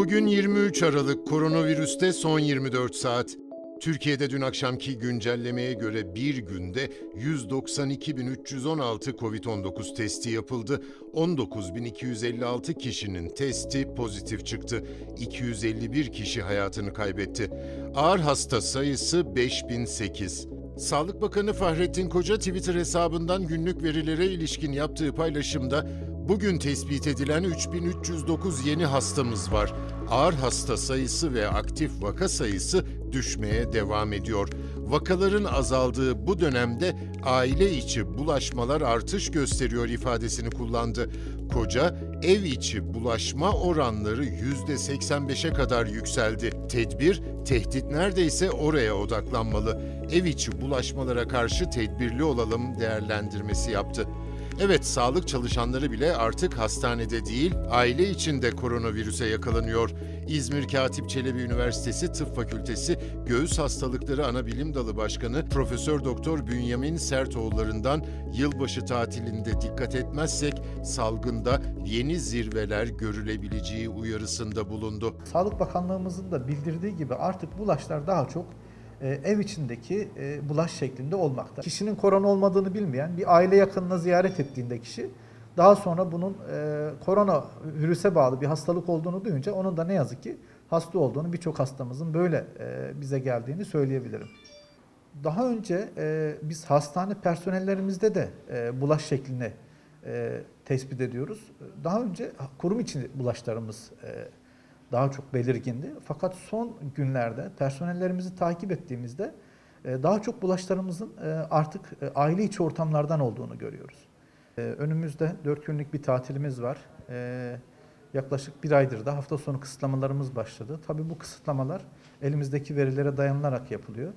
Bugün 23 Aralık koronavirüste son 24 saat. Türkiye'de dün akşamki güncellemeye göre bir günde 192.316 COVID-19 testi yapıldı. 19.256 kişinin testi pozitif çıktı. 251 kişi hayatını kaybetti. Ağır hasta sayısı 5008. Sağlık Bakanı Fahrettin Koca Twitter hesabından günlük verilere ilişkin yaptığı paylaşımda bugün tespit edilen 3309 yeni hastamız var. Ağır hasta sayısı ve aktif vaka sayısı düşmeye devam ediyor. Vakaların azaldığı bu dönemde aile içi bulaşmalar artış gösteriyor ifadesini kullandı. Koca ev içi bulaşma oranları %85'e kadar yükseldi. Tedbir, tehdit neredeyse oraya odaklanmalı. Ev içi bulaşmalara karşı tedbirli olalım değerlendirmesi yaptı. Evet, sağlık çalışanları bile artık hastanede değil, aile içinde koronavirüse yakalanıyor. İzmir Katip Çelebi Üniversitesi Tıp Fakültesi Göğüs Hastalıkları Anabilim Dalı Başkanı Profesör Doktor Bünyamin Sertoğulları'ndan yılbaşı tatilinde dikkat etmezsek salgında yeni zirveler görülebileceği uyarısında bulundu. Sağlık Bakanlığımızın da bildirdiği gibi artık bulaşlar daha çok ev içindeki e, bulaş şeklinde olmakta. Kişinin korona olmadığını bilmeyen bir aile yakınına ziyaret ettiğinde kişi daha sonra bunun e, korona virüse bağlı bir hastalık olduğunu duyunca onun da ne yazık ki hasta olduğunu birçok hastamızın böyle bize geldiğini söyleyebilirim. Daha önce biz hastane personellerimizde de bulaş şeklini tespit ediyoruz. Daha önce kurum içi bulaşlarımız daha çok belirgindi. Fakat son günlerde personellerimizi takip ettiğimizde e, daha çok bulaşlarımızın e, artık e, aile içi ortamlardan olduğunu görüyoruz. Önümüzde 4 günlük bir tatilimiz var. Yaklaşık bir aydır da hafta sonu kısıtlamalarımız başladı. Tabii bu kısıtlamalar elimizdeki verilere dayanılarak yapılıyor.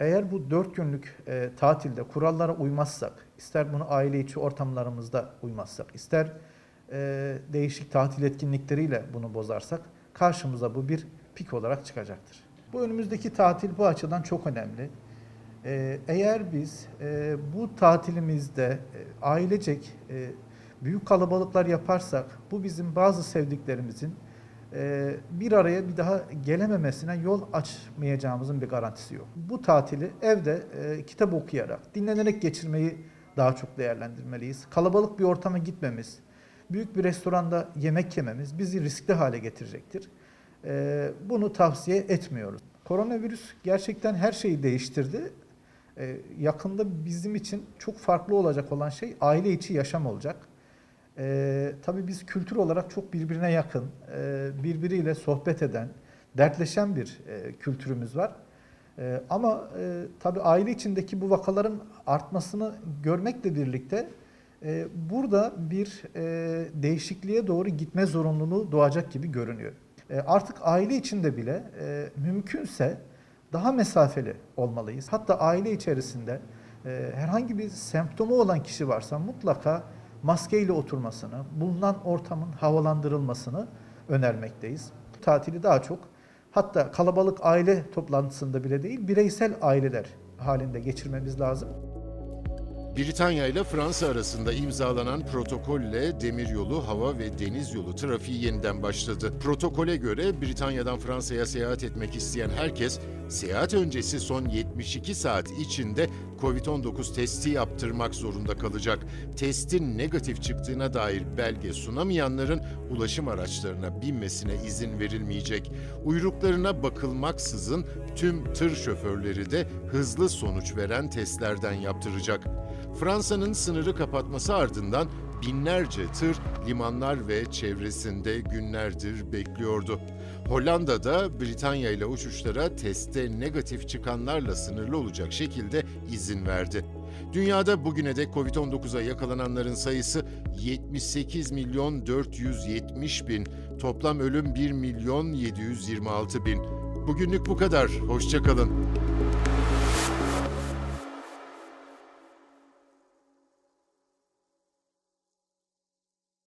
Eğer bu 4 günlük tatilde kurallara uymazsak, ister bunu aile içi ortamlarımızda uymazsak, ister e, değişik tatil etkinlikleriyle bunu bozarsak karşımıza bu bir pik olarak çıkacaktır. Bu önümüzdeki tatil bu açıdan çok önemli. E, eğer biz e, bu tatilimizde e, ailecek e, büyük kalabalıklar yaparsak bu bizim bazı sevdiklerimizin e, bir araya bir daha gelememesine yol açmayacağımızın bir garantisi yok. Bu tatili evde e, kitap okuyarak, dinlenerek geçirmeyi daha çok değerlendirmeliyiz. Kalabalık bir ortama gitmemiz, büyük bir restoranda yemek yememiz bizi riskli hale getirecektir. Ee, bunu tavsiye etmiyoruz. Koronavirüs gerçekten her şeyi değiştirdi. Ee, yakında bizim için çok farklı olacak olan şey aile içi yaşam olacak. Ee, tabii biz kültür olarak çok birbirine yakın, e, birbiriyle sohbet eden, dertleşen bir e, kültürümüz var. ama e, tabii aile içindeki bu vakaların artmasını görmekle birlikte burada bir e, değişikliğe doğru gitme zorunluluğu doğacak gibi görünüyor. Ee, artık aile içinde bile e, mümkünse daha mesafeli olmalıyız. Hatta aile içerisinde e, herhangi bir semptomu olan kişi varsa mutlaka maskeyle oturmasını, bulunan ortamın havalandırılmasını önermekteyiz. Tatili daha çok hatta kalabalık aile toplantısında bile değil bireysel aileler halinde geçirmemiz lazım. Britanya ile Fransa arasında imzalanan protokolle demiryolu, hava ve deniz yolu trafiği yeniden başladı. Protokole göre Britanya'dan Fransa'ya seyahat etmek isteyen herkes seyahat öncesi son 72 saat içinde COVID-19 testi yaptırmak zorunda kalacak. Testin negatif çıktığına dair belge sunamayanların ulaşım araçlarına binmesine izin verilmeyecek. Uyruklarına bakılmaksızın tüm tır şoförleri de hızlı sonuç veren testlerden yaptıracak. Fransa'nın sınırı kapatması ardından binlerce tır limanlar ve çevresinde günlerdir bekliyordu. Hollanda'da Britanya ile uçuşlara testte negatif çıkanlarla sınırlı olacak şekilde izin verdi. Dünyada bugüne dek Covid-19'a yakalananların sayısı 78 milyon 470 bin, toplam ölüm 1 milyon 726 bin. Bugünlük bu kadar, hoşçakalın.